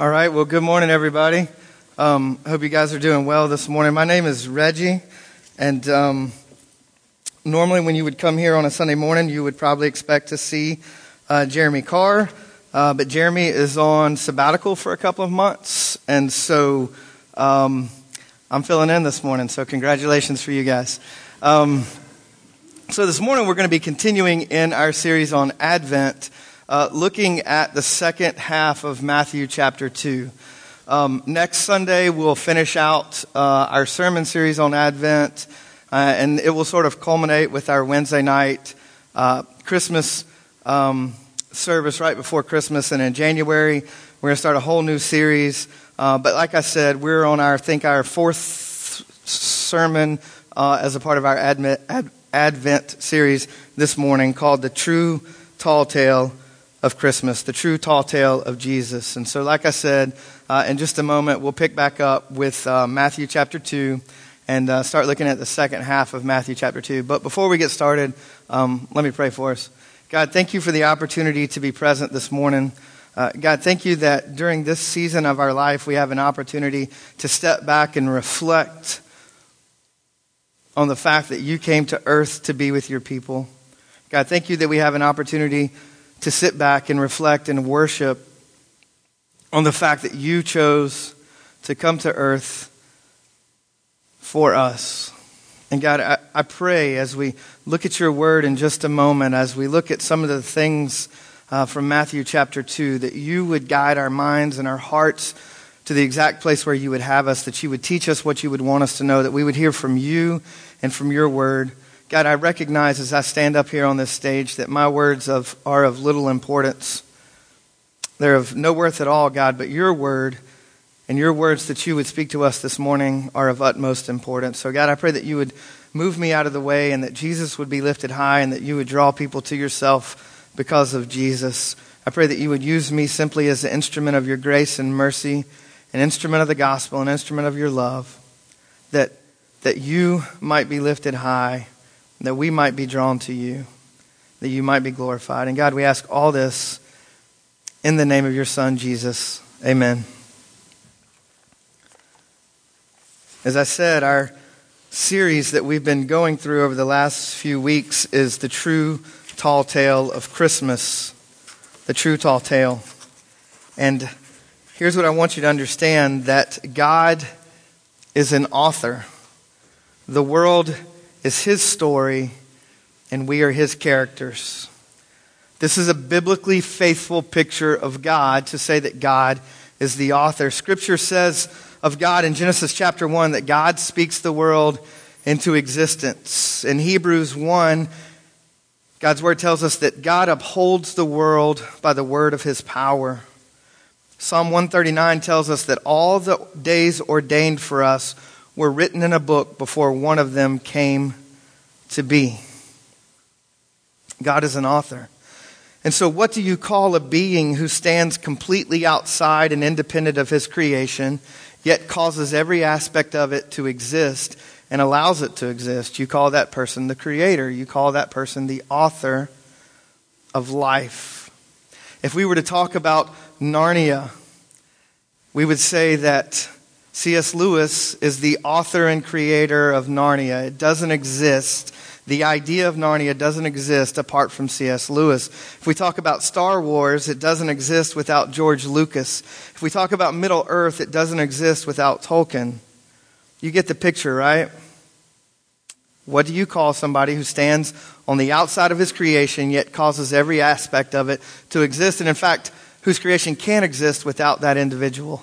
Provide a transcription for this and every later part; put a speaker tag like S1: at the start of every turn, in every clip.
S1: All right. Well, good morning, everybody. Um, hope you guys are doing well this morning. My name is Reggie, and um, normally when you would come here on a Sunday morning, you would probably expect to see uh, Jeremy Carr, uh, but Jeremy is on sabbatical for a couple of months, and so um, I'm filling in this morning. So congratulations for you guys. Um, so this morning we're going to be continuing in our series on Advent uh, looking at the second half of Matthew chapter 2. Um, next Sunday, we'll finish out uh, our sermon series on Advent, uh, and it will sort of culminate with our Wednesday night uh, Christmas um, service right before Christmas. And in January, we're going to start a whole new series. Uh, but like I said, we're on our, I think, our fourth sermon uh, as a part of our Advent, Advent series this morning called The True Tall Tale of Christmas, the true tall tale of Jesus. And so, like I said, uh, in just a moment, we'll pick back up with uh, Matthew chapter 2 and uh, start looking at the second half of Matthew chapter 2. But before we get started, um, let me pray for us. God, thank you for the opportunity to be present this morning. Uh, God, thank you that during this season of our life, we have an opportunity to step back and reflect on the fact that you came to earth to be with your people. God, thank you that we have an opportunity to sit back and reflect and worship on the fact that you chose to come to earth for us. And God, I, I, pray as we look at your word in just a moment, as we look at some of the things uh, from Matthew chapter 2, that you would guide our minds and our hearts to the exact place where you would have us, that you would teach us what you would want us to know, that we would hear from you and from your word. God, I recognize as I stand up here on this stage that my words of, are of little importance. They're of no worth at all, God, but your word and your words that you would speak to us this morning are of utmost importance. So, God, I pray that you would move me out of the way and that Jesus would be lifted high and that you would draw people to yourself because of Jesus. I pray that you would use me simply as an instrument of your grace and mercy, an instrument of the gospel, an instrument of your love, that, that you might be lifted high that we might be drawn to you, that you might be glorified. And God, we ask all this in the name of your Son, Jesus. Amen. As I said, our series that we've been going through over the last few weeks is the true tall tale of Christmas. The true tall tale. And here's what I want you to understand that God is an author. The world is his story, and we are his characters. This is a biblically faithful picture of God to say that God is the author. Scripture says of God in Genesis chapter 1 that God speaks the world into existence. In Hebrews 1, God's word tells us that God upholds the world by the word of his power. Psalm 139 tells us that all the days ordained for us were written in a book before one of them came to be. God is an author. And so, what do you call a being who stands completely outside and independent of his creation, yet causes every aspect of it to exist and allows it to exist? You call that person the creator. You call that person the author of life. If we were to talk about Narnia, we would say that C.S. Lewis is the author and creator of Narnia. It doesn't exist. The idea of Narnia doesn't exist apart from C.S. Lewis. If we talk about Star Wars, it doesn't exist without George Lucas. If we talk about Middle Earth, it doesn't exist without Tolkien. You get the picture, right? What do you call somebody who stands on the outside of his creation yet causes every aspect of it to exist? And in fact, whose creation can't exist without that individual?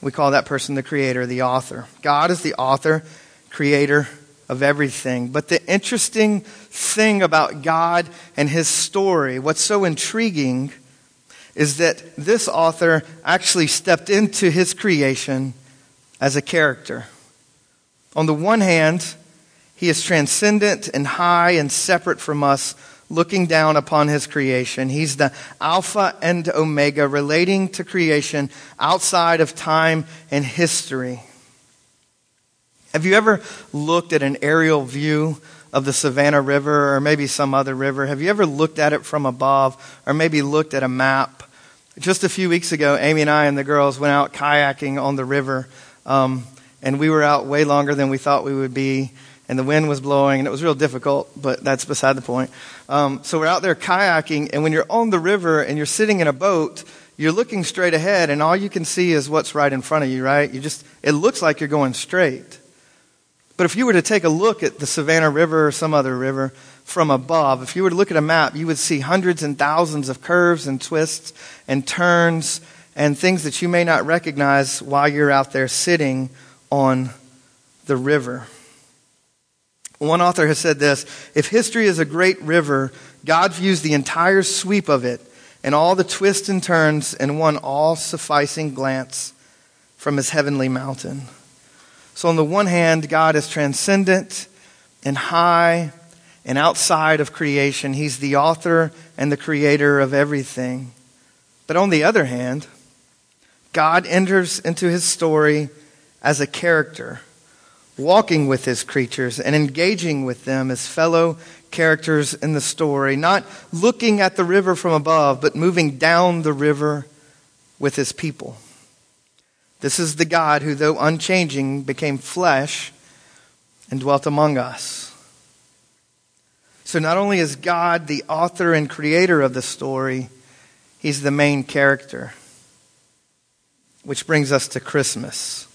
S1: We call that person the creator, the author. God is the author, creator of everything. But the interesting thing about God and his story, what's so intriguing, is that this author actually stepped into his creation as a character. On the one hand, he is transcendent and high and separate from us looking down upon his creation. He's the Alpha and Omega, relating to creation outside of time and history. Have you ever looked at an aerial view of the Savannah River or maybe some other river? Have you ever looked at it from above or maybe looked at a map? just a few weeks ago, Amy and I and the girls went out kayaking on the river. Um, and we were out way longer than we thought we would be. And the wind was blowing, and it was real difficult, but that's beside the point. Um, so we're out there kayaking, and when you're on the river and you're sitting in a boat, you're looking straight ahead, and all you can see is what's right in front of you, right? You just, it looks like you're going straight. But if you were to take a look at the Savannah River or some other river from above, if you were to look at a map, you would see hundreds and thousands of curves and twists and turns and things that you may not recognize while you're out there sitting on the river. One author has said this If history is a great river, God views the entire sweep of it and all the twists and turns in one all sufficing glance from his heavenly mountain. So, on the one hand, God is transcendent and high and outside of creation. He's the author and the creator of everything. But on the other hand, God enters into his story as a character, walking with his creatures and engaging with them as fellow characters in the story, not looking at the river from above, but moving down the river with his people. This is the God who, though unchanging, became flesh and dwelt among us. So not only is God the author and creator of the story, he's the main character. Which brings us to Christmas.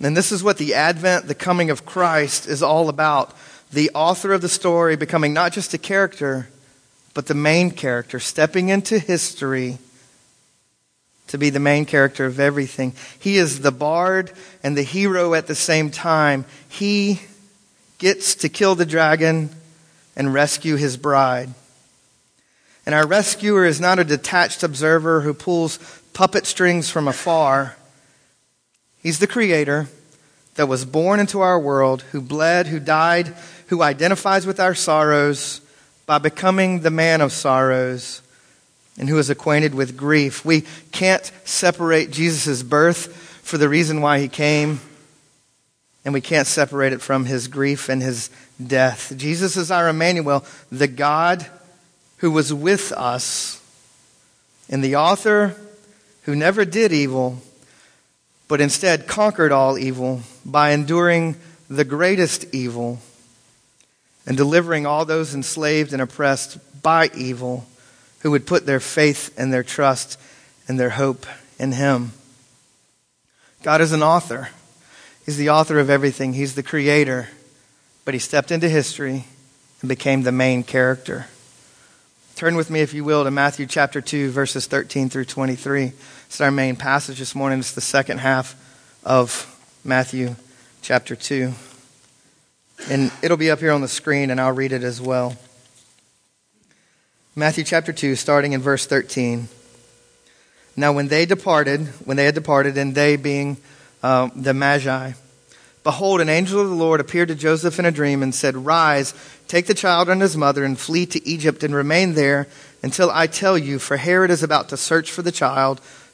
S1: And this is what the advent, the coming of Christ, is all about. The author of the story becoming not just a character, but the main character, stepping into history to be the main character of everything. He is the bard and the hero at the same time. He gets to kill the dragon and rescue his bride. And our rescuer is not a detached observer who pulls puppet strings from afar. He's the creator that was born into our world, who bled, who died, who identifies with our sorrows by becoming the man of sorrows, and who is acquainted with grief. We can't separate Jesus' birth for the reason why he came, and we can't separate it from his grief and his death. Jesus is our Emmanuel, the God who was with us, and the author who never did evil but instead conquered all evil by enduring the greatest evil and delivering all those enslaved and oppressed by evil who would put their faith and their trust and their hope in him. God is an author. He's the author of everything. He's the creator. But he stepped into history and became the main character. Turn with me, if you will, to Matthew chapter 2, verses 13 through 23. It's our main passage this morning. It's the second half of Matthew chapter 2. And it'll be up here on the screen, and I'll read it as well. Matthew chapter 2, starting in verse 13. Now, when they departed, when they had departed, and they being uh, the Magi, behold, an angel of the Lord appeared to Joseph in a dream and said, Rise, take the child and his mother, and flee to Egypt, and remain there until I tell you, for Herod is about to search for the child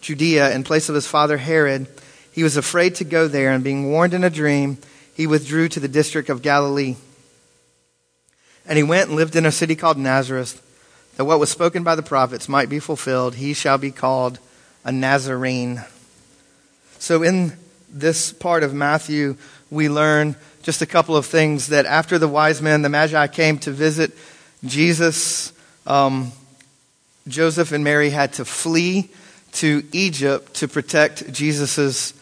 S1: Judea in place of his father Herod, he was afraid to go there, and being warned in a dream, he withdrew to the district of Galilee. And he went and lived in a city called Nazareth, that what was spoken by the prophets might be fulfilled. He shall be called a Nazarene. So, in this part of Matthew, we learn just a couple of things that after the wise men, the Magi, came to visit Jesus, um, Joseph and Mary had to flee to Egypt to protect Jesus'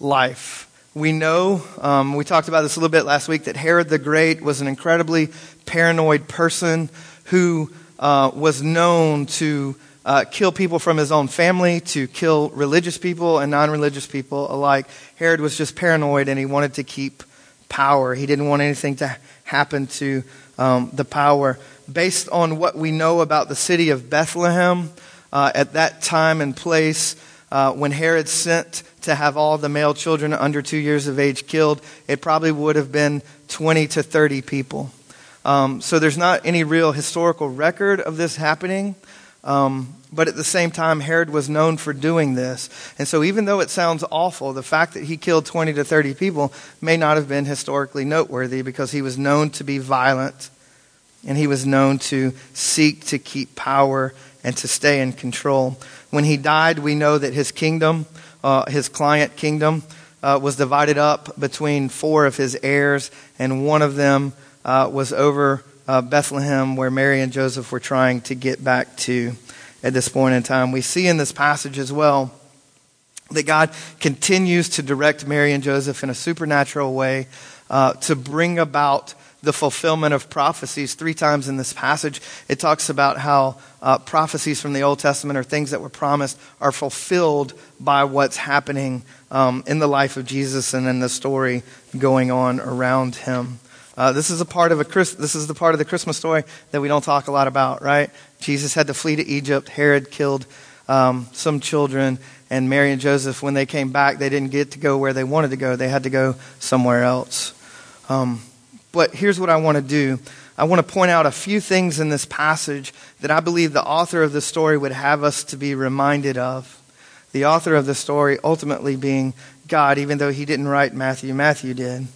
S1: life. We know, um, we talked about this a little bit last week, that Herod the Great was an incredibly paranoid person who uh, was known to uh, kill people from his own family, to kill religious people and non religious people alike. Herod was just paranoid and he wanted to keep power. He didn't want anything to happen to um, the power. Based on what we know about the city of Bethlehem uh, at that time and place, uh, when Herod sent to have all the male children under two years of age killed, it probably would have been 20 to 30 people. Um, so there's not any real historical record of this happening. Um, but at the same time, Herod was known for doing this. And so, even though it sounds awful, the fact that he killed 20 to 30 people may not have been historically noteworthy because he was known to be violent and he was known to seek to keep power and to stay in control. When he died, we know that his kingdom, uh, his client kingdom, uh, was divided up between four of his heirs, and one of them uh, was over uh, Bethlehem, where Mary and Joseph were trying to get back to at this point in time. We see in this passage as well that God continues to direct Mary and Joseph in a supernatural way uh, to bring about the fulfillment of prophecies. Three times in this passage, it talks about how uh, prophecies from the Old Testament or things that were promised are fulfilled by what's happening um, in the life of Jesus and in the story going on around him. Uh, this is a part of a this is the part of the Christmas story that we don't talk a lot about, right? Jesus had to flee to Egypt. Herod killed um, some children, and Mary and Joseph, when they came back, they didn't get to go where they wanted to go. They had to go somewhere else. Um, but here's what I want to do I want to point out a few things in this passage that I believe the author of the story would have us to be reminded of. The author of the story ultimately being God, even though he didn't write Matthew, Matthew did.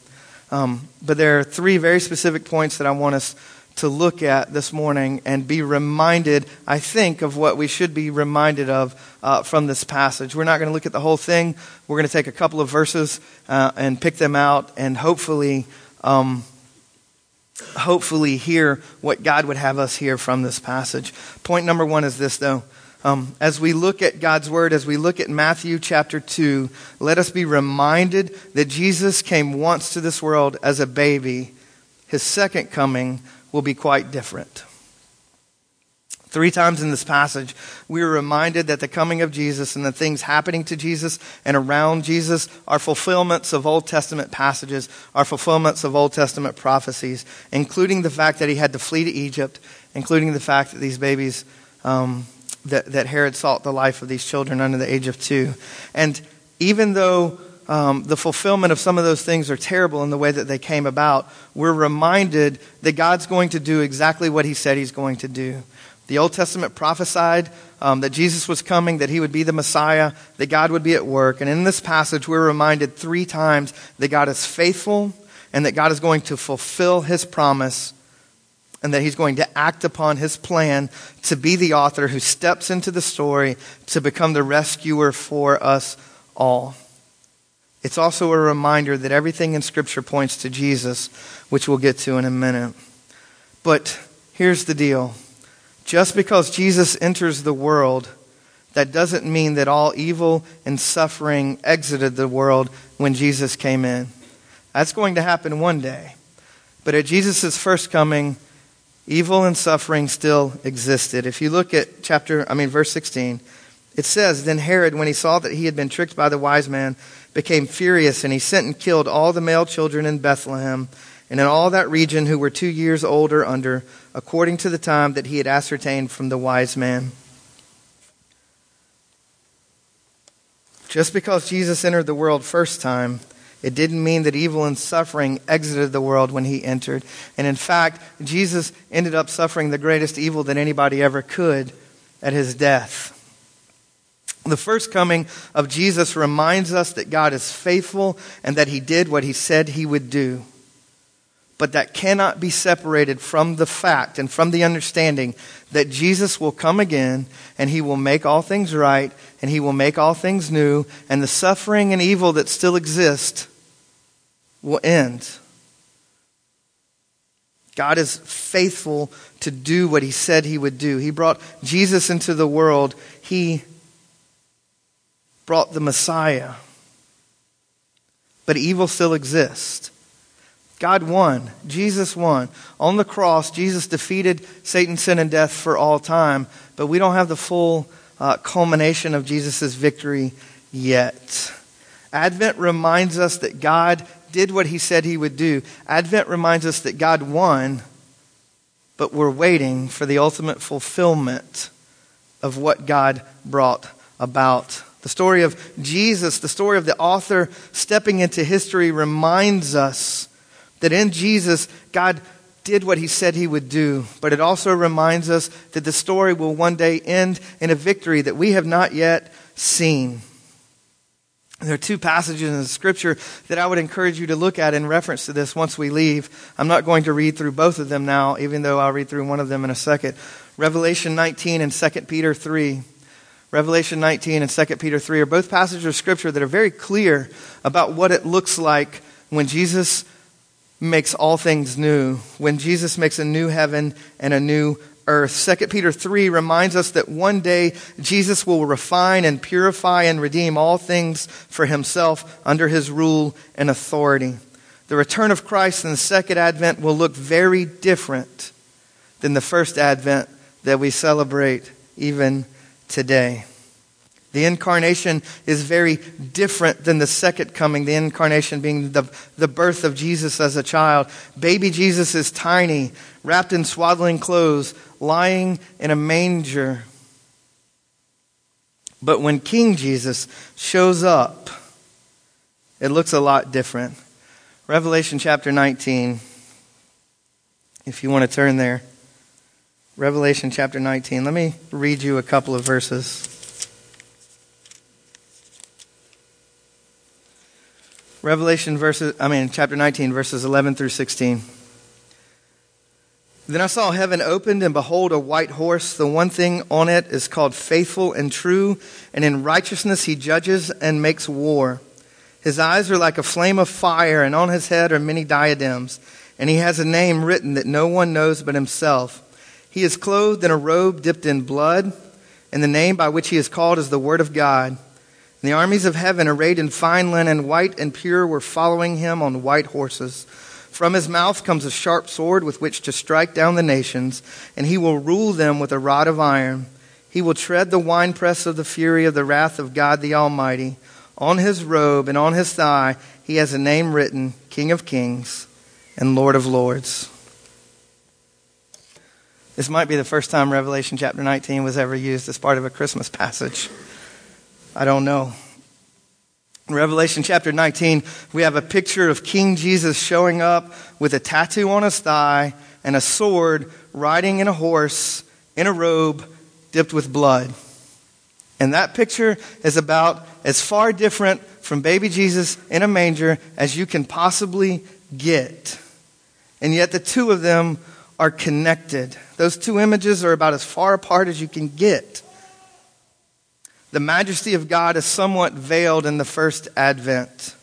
S1: Um, but there are three very specific points that I want us to look at this morning and be reminded, I think, of what we should be reminded of uh, from this passage. We're not going to look at the whole thing. We're going to take a couple of verses uh, and pick them out and hopefully um, hopefully hear what God would have us hear from this passage. Point number one is this, though. Um, as we look at God's Word, as we look at Matthew chapter 2, let us be reminded that Jesus came once to this world as a baby. His second coming will be quite different. Three times in this passage, we are reminded that the coming of Jesus and the things happening to Jesus and around Jesus are fulfillments of Old Testament passages, are fulfillments of Old Testament prophecies, including the fact that he had to flee to Egypt, including the fact that these babies, um, that, that Herod sought the life of these children under the age of two. And even though um, the fulfillment of some of those things are terrible in the way that they came about, we're reminded that God's going to do exactly what he said he's going to do. The Old Testament prophesied um, that Jesus was coming, that he would be the Messiah, that God would be at work. And in this passage, we're reminded three times that God is faithful and that God is going to fulfill his promise and that he's going to act upon his plan to be the author who steps into the story to become the rescuer for us all. It's also a reminder that everything in Scripture points to Jesus, which we'll get to in a minute. But here's the deal just because Jesus enters the world, that doesn't mean that all evil and suffering exited the world when Jesus came in. That's going to happen one day. But at Jesus' first coming, evil and suffering still existed. If you look at chapter, I mean, verse 16, it says, Then Herod, when he saw that he had been tricked by the wise man, became furious, and he sent and killed all the male children in Bethlehem and in all that region who were two years older under, according to the time that he had ascertained from the wise man. Just because Jesus entered the world first time, it didn't mean that evil and suffering exited the world when he entered. And in fact, Jesus ended up suffering the greatest evil that anybody ever could at his death. The first coming of Jesus reminds us that God is faithful and that he did what he said he would do but that cannot be separated from the fact and from the understanding that Jesus will come again and he will make all things right and he will make all things new and the suffering and evil that still exist will end. God is faithful to do what he said he would do. He brought Jesus into the world. He brought the Messiah. but evil still exists. God won. Jesus won. On the cross, Jesus defeated Satan, sin, and death for all time, but we don't have the full uh, culmination of Jesus' victory yet. Advent reminds us that God did what he said he would do. Advent reminds us that God won, but we're waiting for the ultimate fulfillment of what God brought about. The story of Jesus, the story of the author stepping into history, reminds us that in Jesus, God did what he said he would do, but it also reminds us that the story will one day end in a victory that we have not yet seen. There are two passages in the scripture that I would encourage you to look at in reference to this once we leave. I'm not going to read through both of them now, even though I'll read through one of them in a second. Revelation 19 and 2 Peter 3. Revelation 19 and 2 Peter 3 are both passages of scripture that are very clear about what it looks like when Jesus makes all things new, when Jesus makes a new heaven and a new earth. 2 Peter 3 reminds us that one day Jesus will refine and purify and redeem all things for himself under his rule and authority. The return of Christ and the second advent will look very different than the first advent that we celebrate even today. The incarnation is very different than the second coming, the incarnation being the, the birth of Jesus as a child. Baby Jesus is tiny, wrapped in swaddling clothes, lying in a manger. But when King Jesus shows up, it looks a lot different. Revelation chapter 19, if you want to turn there. Revelation chapter 19. Let me read you a couple of verses. Revelation verses, I mean, chapter 19, verses 11 through 16. Then I saw heaven opened, and behold, a white horse. The one thing on it is called Faithful and True, and in righteousness he judges and makes war. His eyes are like a flame of fire, and on his head are many diadems. And he has a name written that no one knows but himself. He is clothed in a robe dipped in blood, and the name by which he is called is the Word of God. And the armies of heaven, arrayed in fine linen, white and pure, were following him on white horses. From his mouth comes a sharp sword with which to strike down the nations, and he will rule them with a rod of iron. He will tread the winepress of the fury of the wrath of God the Almighty. On his robe and on his thigh he has a name written King of Kings and Lord of Lords. This might be the first time Revelation chapter 19 was ever used as part of a Christmas passage. I don't know. In Revelation chapter 19, we have a picture of King Jesus showing up with a tattoo on his thigh and a sword, riding in a horse in a robe dipped with blood. And that picture is about as far different from baby Jesus in a manger as you can possibly get. And yet the two of them are connected. Those two images are about as far apart as you can get. The majesty of God is somewhat veiled in the first advent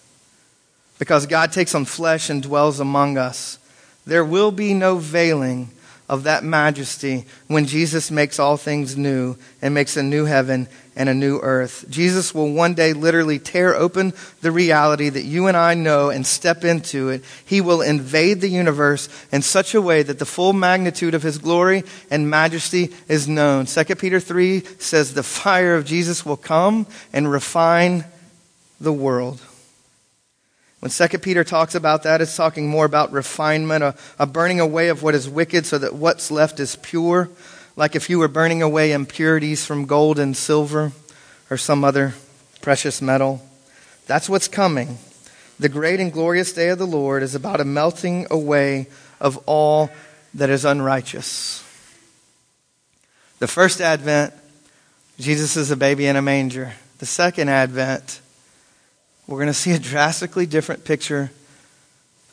S1: because God takes on flesh and dwells among us. There will be no veiling of that majesty when Jesus makes all things new and makes a new heaven and a new earth. Jesus will one day literally tear open the reality that you and I know and step into it. He will invade the universe in such a way that the full magnitude of his glory and majesty is known. 2 Peter 3 says the fire of Jesus will come and refine the world. When 2 Peter talks about that, it's talking more about refinement, a, a, burning away of what is wicked so that what's left is pure, like if you were burning away impurities from gold and silver or some other precious metal. That's what's coming. The great and glorious day of the Lord is about a melting away of all that is unrighteous. The first advent, Jesus is a baby in a manger. The second advent, we're going to see a drastically different picture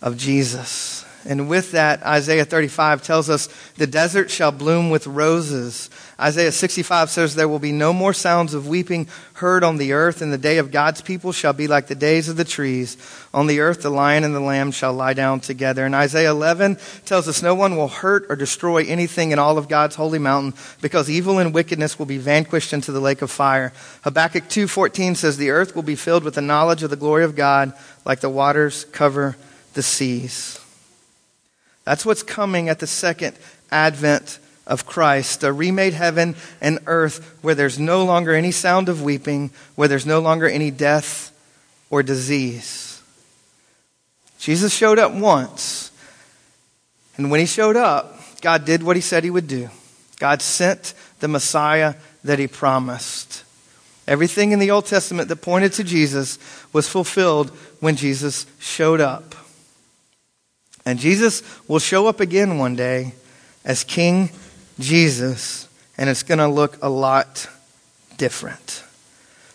S1: of Jesus. And with that, Isaiah 35 tells us the desert shall bloom with roses. Isaiah 65 says there will be no more sounds of weeping heard on the earth, and the day of God's people shall be like the days of the trees. On the earth, the lion and the lamb shall lie down together. And Isaiah 11 tells us no one will hurt or destroy anything in all of God's holy mountain, because evil and wickedness will be vanquished into the lake of fire. Habakkuk 2:14 says the earth will be filled with the knowledge of the glory of God, like the waters cover the seas. That's what's coming at the second advent of Christ, a remade heaven and earth where there's no longer any sound of weeping, where there's no longer any death or disease. Jesus showed up once, and when he showed up, God did what he said he would do. God sent the Messiah that he promised. Everything in the Old Testament that pointed to Jesus was fulfilled when Jesus showed up. And Jesus will show up again one day as King Jesus, and it's going to look a lot different.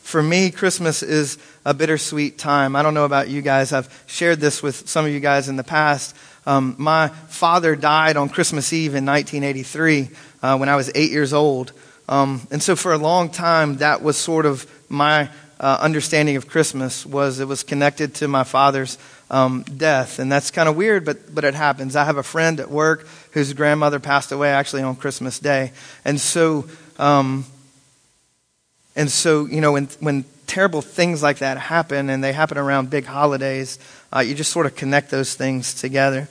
S1: For me, Christmas is a bittersweet time. I don't know about you guys. I've shared this with some of you guys in the past. Um, my father died on Christmas Eve in 1983 uh, when I was eight years old. Um, and so for a long time, that was sort of my uh, understanding of Christmas was it was connected to my father's um, death. And that's kind of weird, but, but it happens. I have a friend at work whose grandmother passed away actually on Christmas Day. And so, um, and so, you know, when, when terrible things like that happen and they happen around big holidays, uh, you just sort of connect those things together.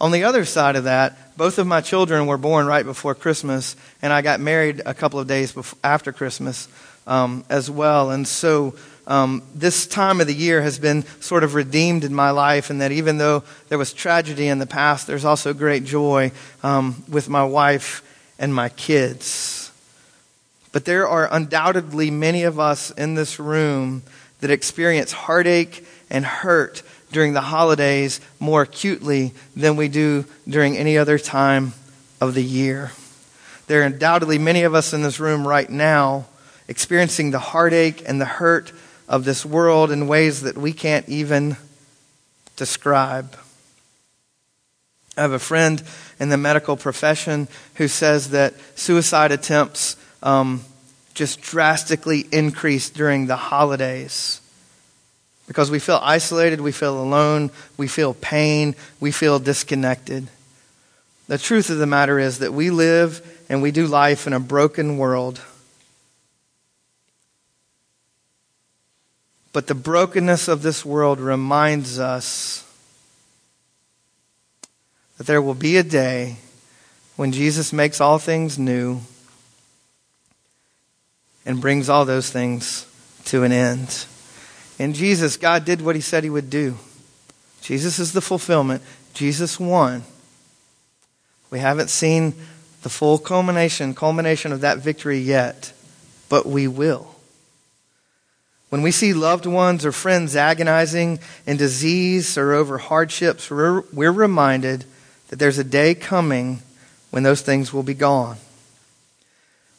S1: On the other side of that, both of my children were born right before Christmas, and I got married a couple of days before, after Christmas um, as well. And so, um, this time of the year has been sort of redeemed in my life, and that even though there was tragedy in the past, there's also great joy um, with my wife and my kids. But there are undoubtedly many of us in this room that experience heartache and hurt during the holidays more acutely than we do during any other time of the year. There are undoubtedly many of us in this room right now experiencing the heartache and the hurt of this world in ways that we can't even describe. I have a friend in the medical profession who says that suicide attempts um, just drastically increase during the holidays because we feel isolated, we feel alone, we feel pain, we feel disconnected. The truth of the matter is that we live and we do life in a broken world. But the brokenness of this world reminds us that there will be a day when Jesus makes all things new and brings all those things to an end. In Jesus, God did what he said he would do. Jesus is the fulfillment. Jesus won. We haven't seen the full culmination, culmination of that victory yet, but we will. When we see loved ones or friends agonizing in disease or over hardships, we're, we're reminded that there's a day coming when those things will be gone.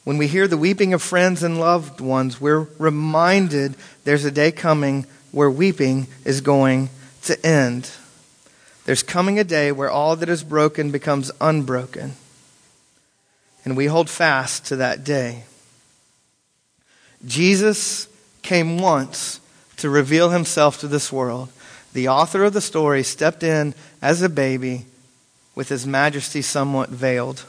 S1: When we hear the weeping of friends and loved ones, we're reminded there's a day coming where weeping is going to end. There's coming a day where all that is broken becomes unbroken. And we hold fast to that day. Jesus came once to reveal himself to this world. The author of the story stepped in as a baby with his majesty somewhat veiled.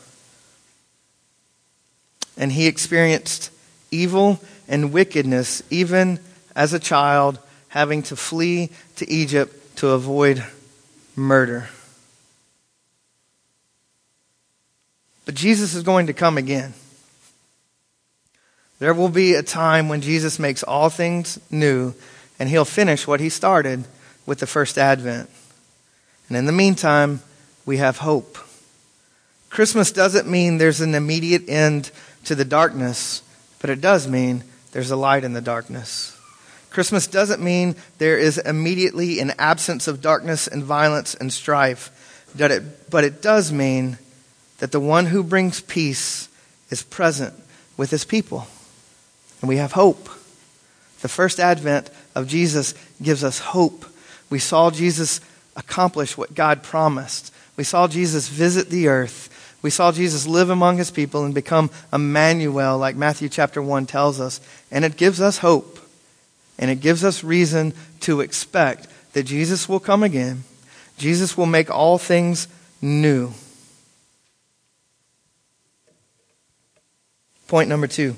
S1: And he experienced evil and wickedness even as a child, having to flee to Egypt to avoid murder. But Jesus is going to come again. There will be a time when Jesus makes all things new, and he'll finish what he started with the first advent. And in the meantime, we have hope. Christmas doesn't mean there's an immediate end to the darkness, but it does mean there's a light in the darkness. Christmas doesn't mean there is immediately an absence of darkness and violence and strife, but it does mean that the one who brings peace is present with his people and we have hope. The first advent of Jesus gives us hope. We saw Jesus accomplish what God promised. We saw Jesus visit the earth. We saw Jesus live among his people and become Emmanuel, like Matthew chapter 1 tells us. And it gives us hope. And it gives us reason to expect that Jesus will come again. Jesus will make all things new. Point number two.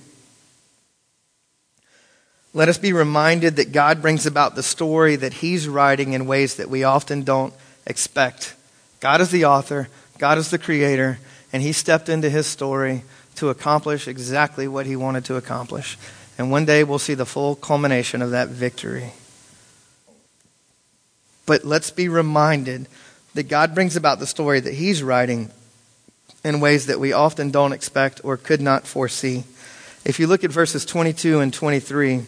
S1: Let us be reminded that God brings about the story that He's writing in ways that we often don't expect. God is the author, God is the creator, and He stepped into His story to accomplish exactly what He wanted to accomplish. And one day we'll see the full culmination of that victory. But let's be reminded that God brings about the story that He's writing in ways that we often don't expect or could not foresee. If you look at verses 22 and 23,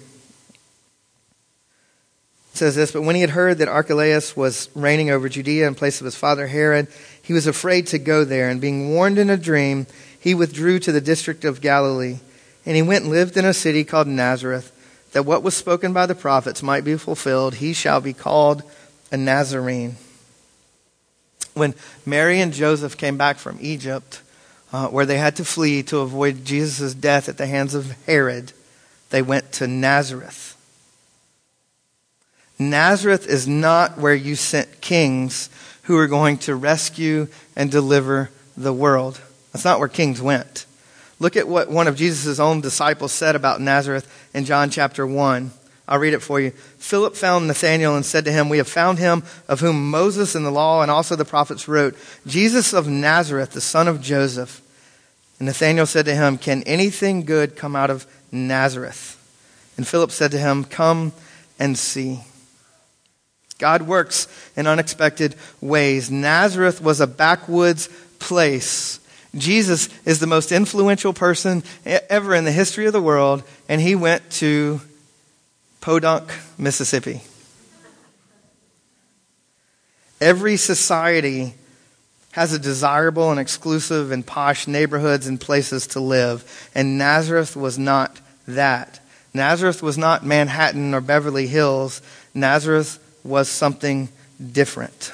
S1: says this, but when he had heard that Archelaus was reigning over Judea in place of his father Herod, he was afraid to go there, and being warned in a dream, he withdrew to the district of Galilee. And he went and lived in a city called Nazareth, that what was spoken by the prophets might be fulfilled, he shall be called a Nazarene. When Mary and Joseph came back from Egypt, uh, where they had to flee to avoid Jesus' death at the hands of Herod, they went to Nazareth Nazareth is not where you sent kings who are going to rescue and deliver the world. That's not where kings went. Look at what one of Jesus' own disciples said about Nazareth in John chapter 1. I'll read it for you. Philip found Nathanael and said to him, We have found him of whom Moses and the law and also the prophets wrote, Jesus of Nazareth, the son of Joseph. And Nathanael said to him, Can anything good come out of Nazareth? And Philip said to him, Come and see. God works in unexpected ways. Nazareth was a backwoods place. Jesus is the most influential person ever in the history of the world, and he went to Podunk, Mississippi. Every society has a desirable and exclusive and posh neighborhoods and places to live, and Nazareth was not that. Nazareth was not Manhattan or Beverly Hills. Nazareth was something different.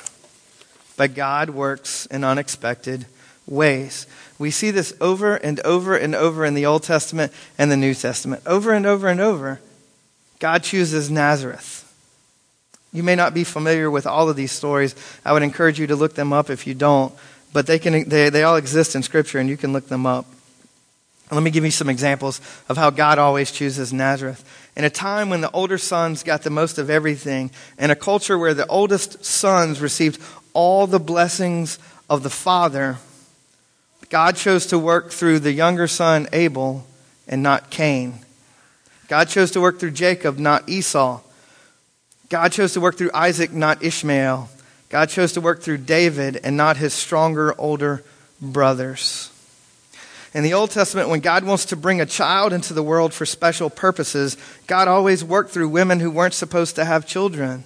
S1: But God works in unexpected ways. We see this over and over and over in the Old Testament and the New Testament. Over and over and over, God chooses Nazareth. You may not be familiar with all of these stories. I would encourage you to look them up if you don't. But they, can, they, they all exist in Scripture, and you can look them up. Let me give you some examples of how God always chooses Nazareth. In a time when the older sons got the most of everything, in a culture where the oldest sons received all the blessings of the father, God chose to work through the younger son Abel and not Cain. God chose to work through Jacob, not Esau. God chose to work through Isaac, not Ishmael. God chose to work through David and not his stronger, older brothers. In the Old Testament, when God wants to bring a child into the world for special purposes, God always worked through women who weren't supposed to have children.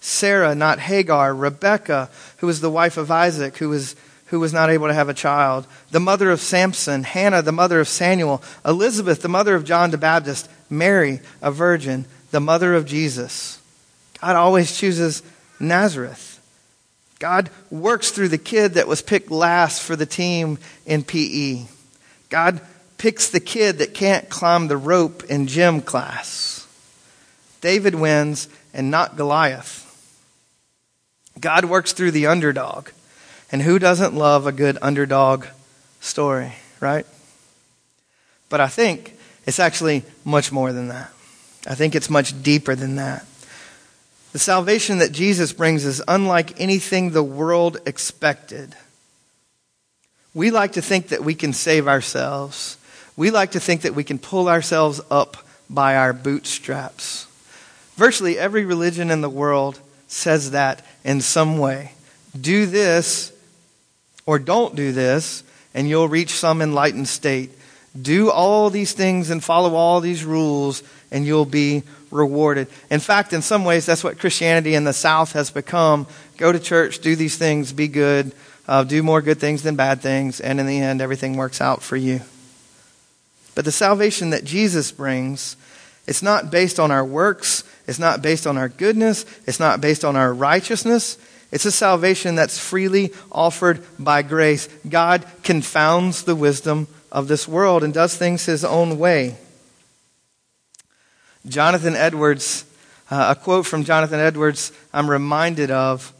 S1: Sarah, not Hagar. Rebecca, who was the wife of Isaac, who was, who was not able to have a child. The mother of Samson. Hannah, the mother of Samuel. Elizabeth, the mother of John the Baptist. Mary, a virgin, the mother of Jesus. God always chooses Nazareth. God works through the kid that was picked last for the team in PE. God picks the kid that can't climb the rope in gym class. David wins and not Goliath. God works through the underdog. And who doesn't love a good underdog story, right? But I think it's actually much more than that. I think it's much deeper than that. The salvation that Jesus brings is unlike anything the world expected. We like to think that we can save ourselves. We like to think that we can pull ourselves up by our bootstraps. Virtually every religion in the world says that in some way. Do this or don't do this, and you'll reach some enlightened state. Do all these things and follow all these rules, and you'll be rewarded. In fact, in some ways, that's what Christianity in the South has become. Go to church, do these things, be good, uh, do more good things than bad things, and in the end, everything works out for you. But the salvation that Jesus brings, it's not based on our works, it's not based on our goodness, it's not based on our righteousness, It's a salvation that's freely offered by grace. God confounds the wisdom of this world and does things his own way. Jonathan Edwards, uh, a quote from Jonathan Edwards, I'm reminded of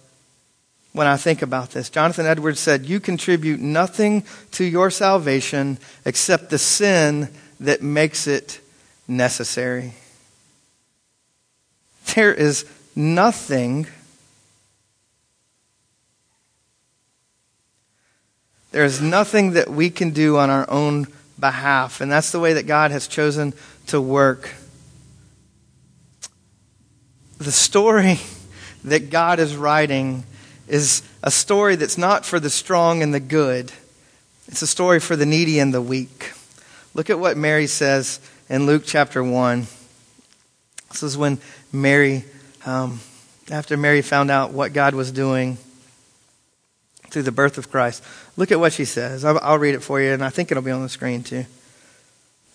S1: when I think about this. Jonathan Edwards said, You contribute nothing to your salvation except the sin that makes it necessary. There is nothing There is nothing that we can do on our own behalf. And that's the way that God has chosen to work. The story that God is writing is a story that's not for the strong and the good, it's a story for the needy and the weak. Look at what Mary says in Luke chapter 1. This is when Mary, um, after Mary found out what God was doing through the birth of Christ. Look at what she says. I'll, I'll read it for you, and I think it'll be on the screen too.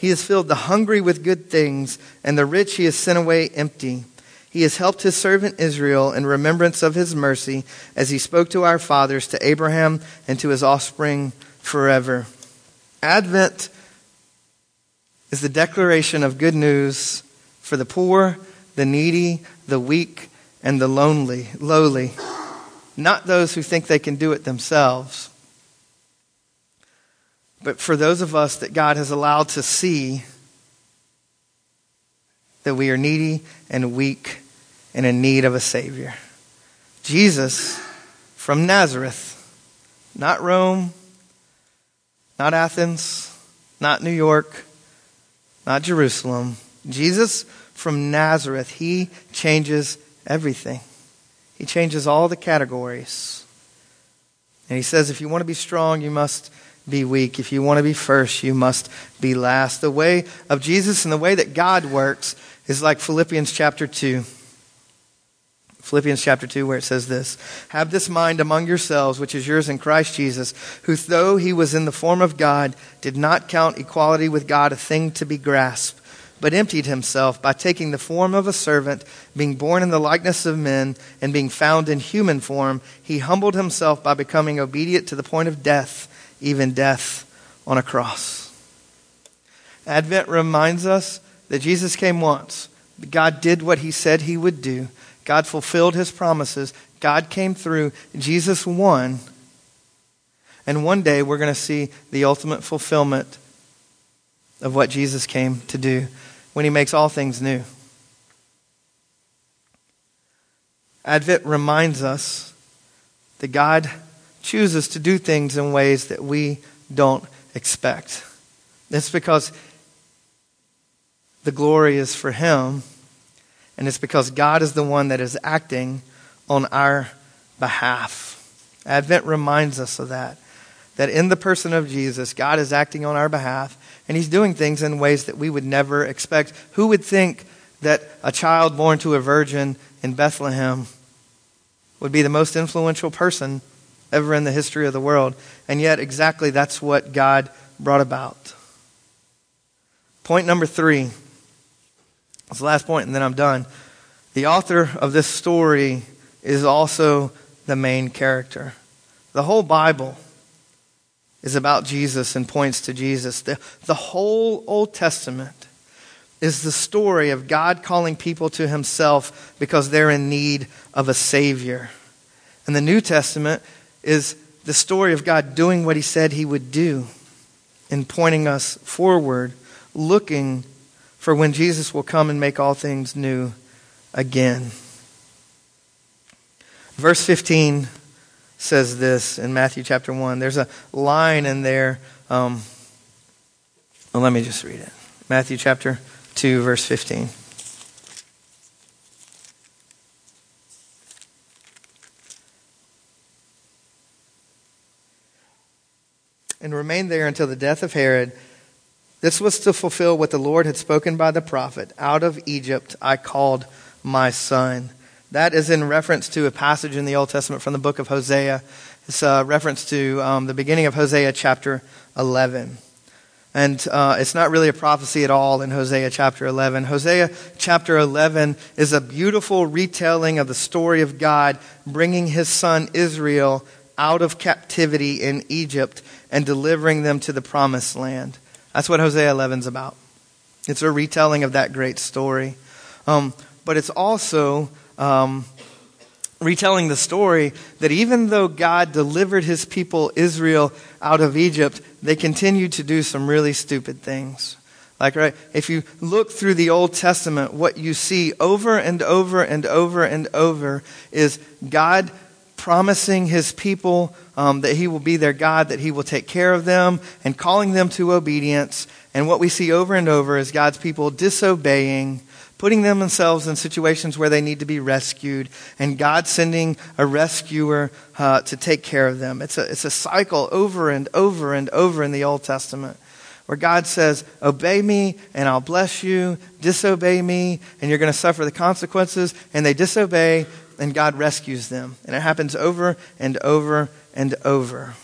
S1: He has filled the hungry with good things, and the rich he has sent away empty. He has helped his servant Israel in remembrance of his mercy, as he spoke to our fathers, to Abraham, and to his offspring forever. Advent is the declaration of good news for the poor, the needy, the weak, and the lonely, lowly, not those who think they can do it themselves, but for those of us that God has allowed to see that we are needy and weak and in need of a Savior. Jesus from Nazareth, not Rome, not Athens, not New York, not Jerusalem. Jesus from Nazareth, he changes everything. He changes all the categories. And he says, if you want to be strong, you must be weak. If you want to be first, you must be last. The way of Jesus and the way that God works is like Philippians chapter 2. Philippians chapter 2, where it says this Have this mind among yourselves, which is yours in Christ Jesus, who, though he was in the form of God, did not count equality with God a thing to be grasped but emptied himself by taking the form of a servant, being born in the likeness of men, and being found in human form. He humbled himself by becoming obedient to the point of death, even death on a cross. Advent reminds us that Jesus came once. God did what he said he would do. God fulfilled his promises. God came through. Jesus won. And one day we're going to see the ultimate fulfillment of what Jesus came to do when he makes all things new. Advent reminds us that God chooses to do things in ways that we don't expect. It's because the glory is for Him, and it's because God is the one that is acting on our behalf. Advent reminds us of that. That in the person of Jesus, God is acting on our behalf, and he's doing things in ways that we would never expect. Who would think that a child born to a virgin in Bethlehem would be the most influential person ever in the history of the world? And yet, exactly that's what God brought about. Point number three. It's the last point, and then I'm done. The author of this story is also the main character. The whole Bible is about Jesus and points to Jesus. The, the whole Old Testament is the story of God calling people to himself because they're in need of a Savior. And the New Testament is the story of God doing what he said he would do and pointing us forward, looking for when Jesus will come and make all things new again. Verse 15 says this in Matthew chapter 1. There's a line in there. Um, well, let me just read it. Matthew chapter 2, verse 15. And remained there until the death of Herod. This was to fulfill what the Lord had spoken by the prophet Out of Egypt I called my son. That is in reference to a passage in the Old Testament from the book of Hosea. It's a reference to um, the beginning of Hosea chapter 11. And uh, it's not really a prophecy at all in Hosea chapter 11. Hosea chapter 11 is a beautiful retelling of the story of God bringing his son Israel out of captivity in Egypt and delivering them to the promised land. That's what Hosea 11 is about. It's a retelling of that great story. Um, but it's also um, retelling the story that even though God delivered his people Israel out of Egypt, they continued to do some really stupid things. Like, right, if you look through the Old Testament, what you see over and over and over and over is God promising his people um, that he will be their God, that he will take care of them, and calling them to obedience. And what we see over and over is God's people disobeying, putting themselves in situations where they need to be rescued, and God sending a rescuer uh, to take care of them. It's a, it's a cycle over and over and over in the Old Testament where God says, Obey me and I'll bless you, disobey me and you're going to suffer the consequences. And they disobey and God rescues them. And it happens over and over and over.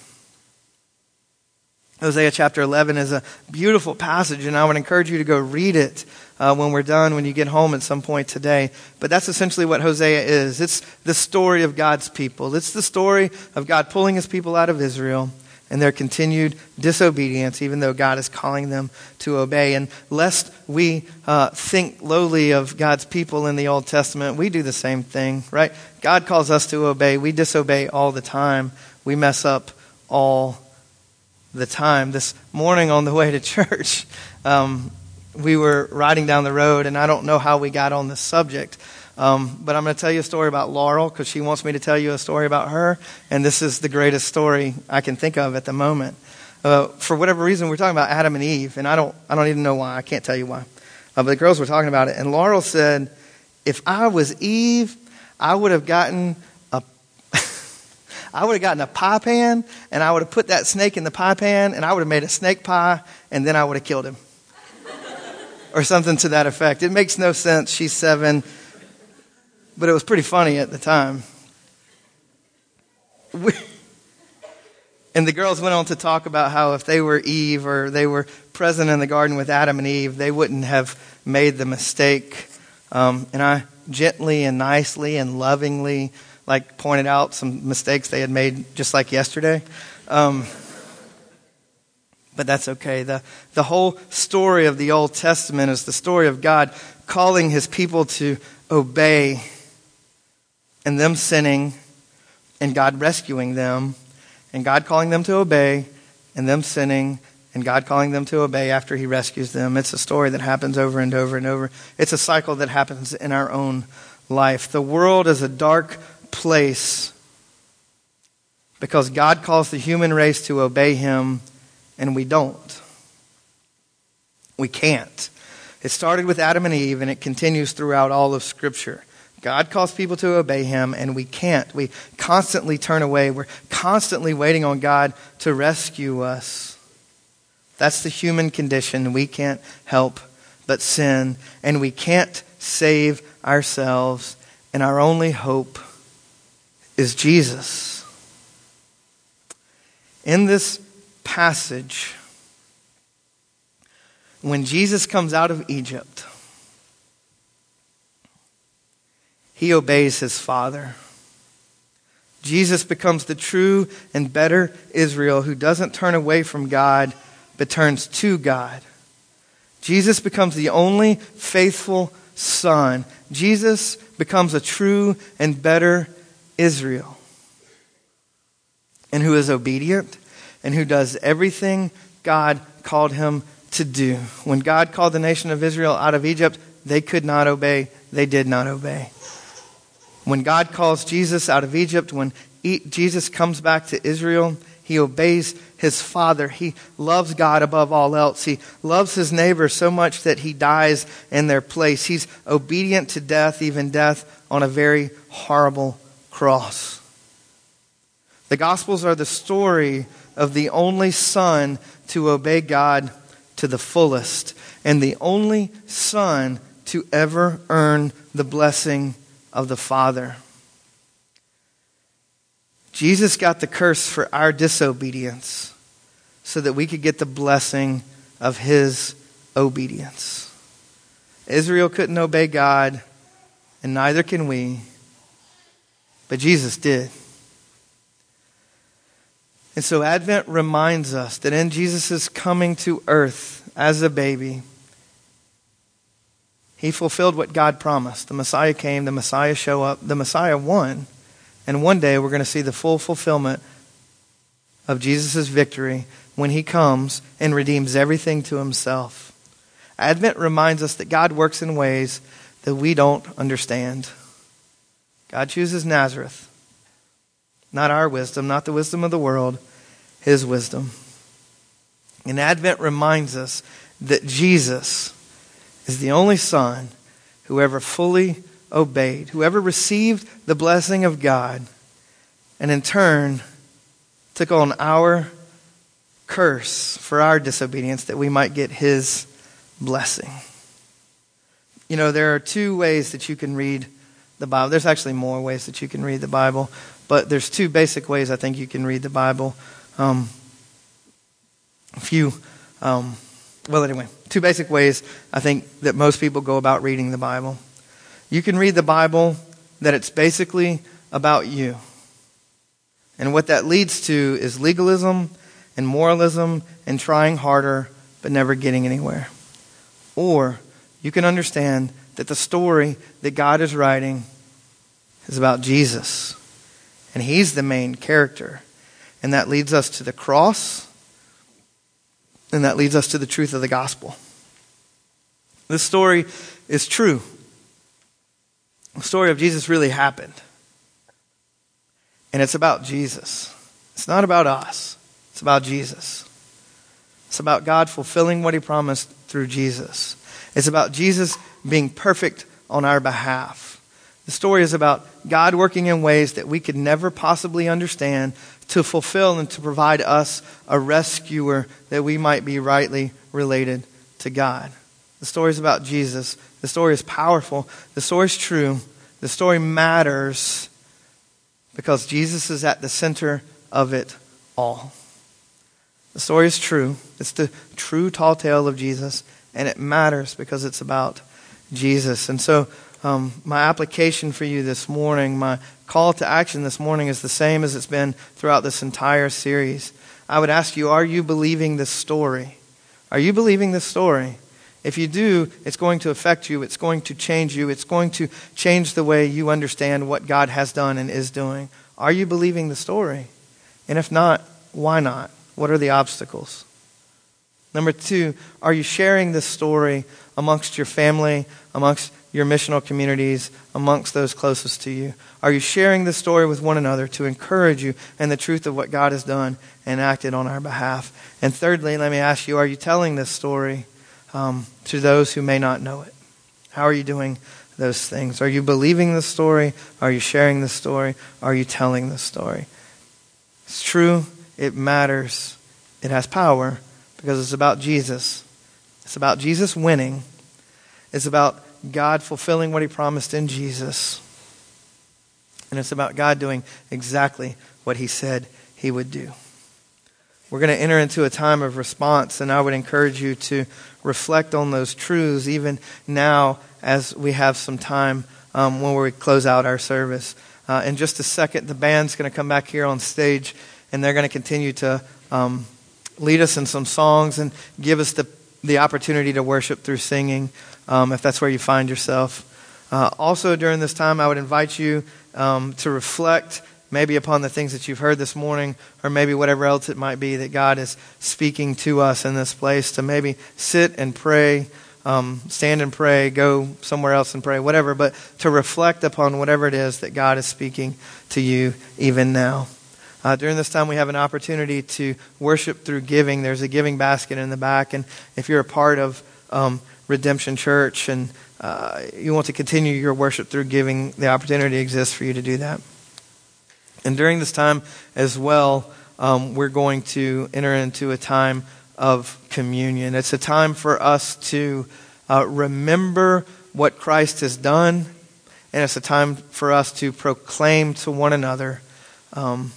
S1: Hosea chapter 11 is a beautiful passage, and I would encourage you to go read it uh, when we're done, when you get home at some point today. But that's essentially what Hosea is it's the story of God's people, it's the story of God pulling his people out of Israel and their continued disobedience, even though God is calling them to obey. And lest we uh, think lowly of God's people in the Old Testament, we do the same thing, right? God calls us to obey. We disobey all the time. We mess up all the time. This morning on the way to church, um, we were riding down the road, and I don't know how we got on this subject. Um, but I'm going to tell you a story about Laurel because she wants me to tell you a story about her, and this is the greatest story I can think of at the moment. Uh, for whatever reason, we're talking about Adam and Eve, and I don't, I don't even know why. I can't tell you why. Uh, but the girls were talking about it, and Laurel said, "If I was Eve, I would have gotten a, I would have gotten a pie pan, and I would have put that snake in the pie pan, and I would have made a snake pie, and then I would have killed him." or something to that effect. It makes no sense. She's seven but it was pretty funny at the time. We, and the girls went on to talk about how if they were Eve or they were present in the garden with Adam and Eve, they wouldn't have made the mistake. Um, and I gently and nicely and lovingly, like, pointed out some mistakes they had made just like yesterday. Um, but that's okay. The, the whole story of the Old Testament is the story of God calling his people to obey and them sinning and God rescuing them and God calling them to obey and them sinning and God calling them to obey after he rescues them. It's a story that happens over and over and over. It's a cycle that happens in our own life. The world is a dark place because God calls the human race to obey him and we don't. We can't. It started with Adam and Eve and it continues throughout all of Scripture. God calls people to obey him, and we can't. We constantly turn away. We're constantly waiting on God to rescue us. That's the human condition. We can't help but sin, and we can't save ourselves, and our only hope is Jesus. In this passage, when Jesus comes out of Egypt, he obeys his Father. Jesus becomes the true and better Israel who doesn't turn away from God, but turns to God. Jesus becomes the only faithful Son. Jesus becomes a true and better Israel. And who is obedient and who does everything God called him to do. When God called the nation of Israel out of Egypt, they could not obey. They did not obey. When God calls Jesus out of Egypt, when Jesus comes back to Israel, he obeys his father. He loves God above all else. He loves his neighbor so much that he dies in their place. He's obedient to death, even death on a very horrible cross. The Gospels are the story of the only Son to obey God to the fullest, and the only Son to ever earn the blessing of the Father. Jesus got the curse for our disobedience so that we could get the blessing of his obedience. Israel couldn't obey God, and neither can we, but Jesus did. And so Advent reminds us that in Jesus' coming to earth as a baby, he fulfilled what God promised. The Messiah came, the Messiah showed up, the Messiah won. And one day we're going to see the full fulfillment of Jesus' victory when he comes and redeems everything to himself. Advent reminds us that God works in ways that we don't understand. God chooses Nazareth, not our wisdom, not the wisdom of the world, his wisdom. And Advent reminds us that Jesus is the only Son who ever fully obeyed, who ever received the blessing of God, and in turn took on our curse for our disobedience that we might get his blessing. You know, there are two ways that you can read the Bible. There's actually more ways that you can read the Bible, but there's two basic ways I think you can read the Bible. Um, a few, um, well, anyway, two basic ways I think that most people go about reading the Bible. You can read the Bible that it's basically about you. And what that leads to is legalism and moralism and trying harder but never getting anywhere. Or you can understand that the story that God is writing is about Jesus. And he's the main character. And that leads us to the cross. And that leads us to the truth of the gospel. This story is true. The story of Jesus really happened. And it's about Jesus. It's not about us, it's about Jesus. It's about God fulfilling what He promised through Jesus. It's about Jesus being perfect on our behalf. The story is about God working in ways that we could never possibly understand to fulfill and to provide us a rescuer that we might be rightly related to God. The story is about Jesus. The story is powerful. The story is true. The story matters because Jesus is at the center of it all. The story is true. It's the true tall tale of Jesus, and it matters because it's about Jesus. And so, um, my application for you this morning, my call to action this morning is the same as it's been throughout this entire series. I would ask you, are you believing this story? Are you believing this story? If you do, it's going to affect you. It's going to change you. It's going to change the way you understand what God has done and is doing. Are you believing the story? And if not, why not? What are the obstacles? Number two, are you sharing this story amongst your family, amongst your missional communities, amongst those closest to you? Are you sharing this story with one another to encourage you in the truth of what God has done and acted on our behalf? And thirdly, let me ask you, are you telling this story um, to those who may not know it? How are you doing those things? Are you believing the story? Are you sharing the story? Are you telling the story? It's true, it matters, it has power because it's about Jesus. It's about Jesus winning. It's about God fulfilling what he promised in Jesus. And it's about God doing exactly what he said he would do. We're going to enter into a time of response, and I would encourage you to reflect on those truths even now as we have some time um, when we close out our service. Uh, in just a second, the band's going to come back here on stage, and they're going to continue to um, lead us in some songs and give us the, the opportunity to worship through singing, um, if that's where you find yourself. Uh, also, during this time, I would invite you um, to reflect maybe upon the things that you've heard this morning, or maybe whatever else it might be that God is speaking to us in this place, to maybe sit and pray, um, stand and pray, go somewhere else and pray, whatever, but to reflect upon whatever it is that God is speaking to you even now. Uh, during this time, we have an opportunity to worship through giving. There's a giving basket in the back, and if you're a part of um, Redemption Church and uh, you want to continue your worship through giving, the opportunity exists for you to do that. And during this time as well, um, we're going to enter into a time of communion. It's a time for us to uh, remember what Christ has done, and it's a time for us to proclaim to one another um,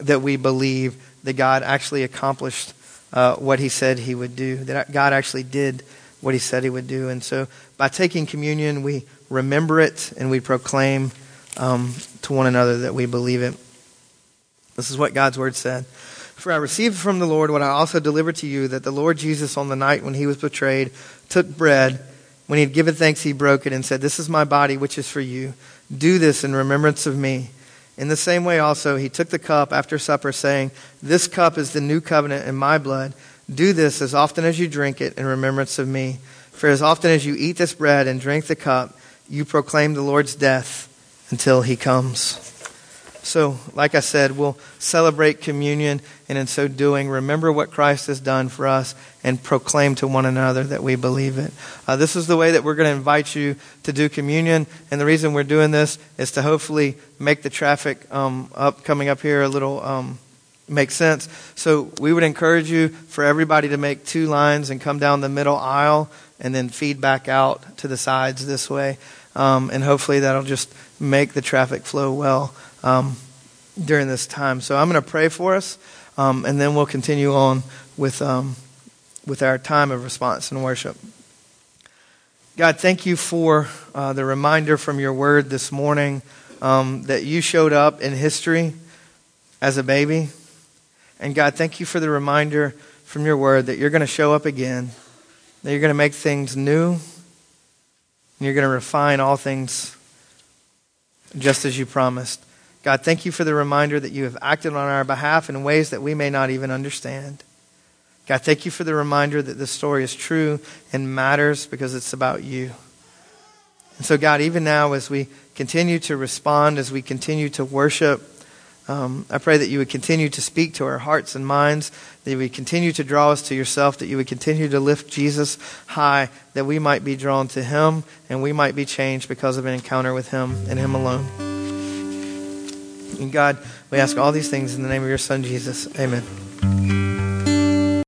S1: that we believe that God actually accomplished uh, what he said he would do, that God actually did what he said he would do. And so by taking communion, we remember it and we proclaim um, to one another that we believe it. This is what God's word said. For I received from the Lord what I also delivered to you that the Lord Jesus, on the night when he was betrayed, took bread. When he had given thanks, he broke it and said, This is my body, which is for you. Do this in remembrance of me. In the same way, also, he took the cup after supper, saying, This cup is the new covenant in my blood. Do this as often as you drink it in remembrance of me. For as often as you eat this bread and drink the cup, you proclaim the Lord's death until he comes. So, like I said, we'll celebrate communion, and in so doing, remember what Christ has done for us and proclaim to one another that we believe it. Uh, this is the way that we're going to invite you to do communion, and the reason we're doing this is to hopefully make the traffic um, up coming up here a little um, make sense. So, we would encourage you for everybody to make two lines and come down the middle aisle, and then feed back out to the sides this way, um, and hopefully that'll just make the traffic flow well um, during this time. So I'm going to pray for us, um, and then we'll continue on with, um, with our time of response and worship. God, thank you for uh, the reminder from your word this morning um, that you showed up in history as a baby. And God, thank you for the reminder from your word that you're going to show up again, that you're going to make things new, and you're going to refine all things just as you promised. God, thank you for the reminder that you have acted on our behalf in ways that we may not even understand. God, thank you for the reminder that this story is true and matters because it's about you. And so, God, even now, as we continue to respond, as we continue to worship, um, I pray that you would continue to speak to our hearts and minds, that you would continue to draw us to yourself, that you would continue to lift Jesus high, that we might be drawn to him and we might be changed because of an encounter with him and him alone. And God, we ask all these things in the name of your Son, Jesus. Amen.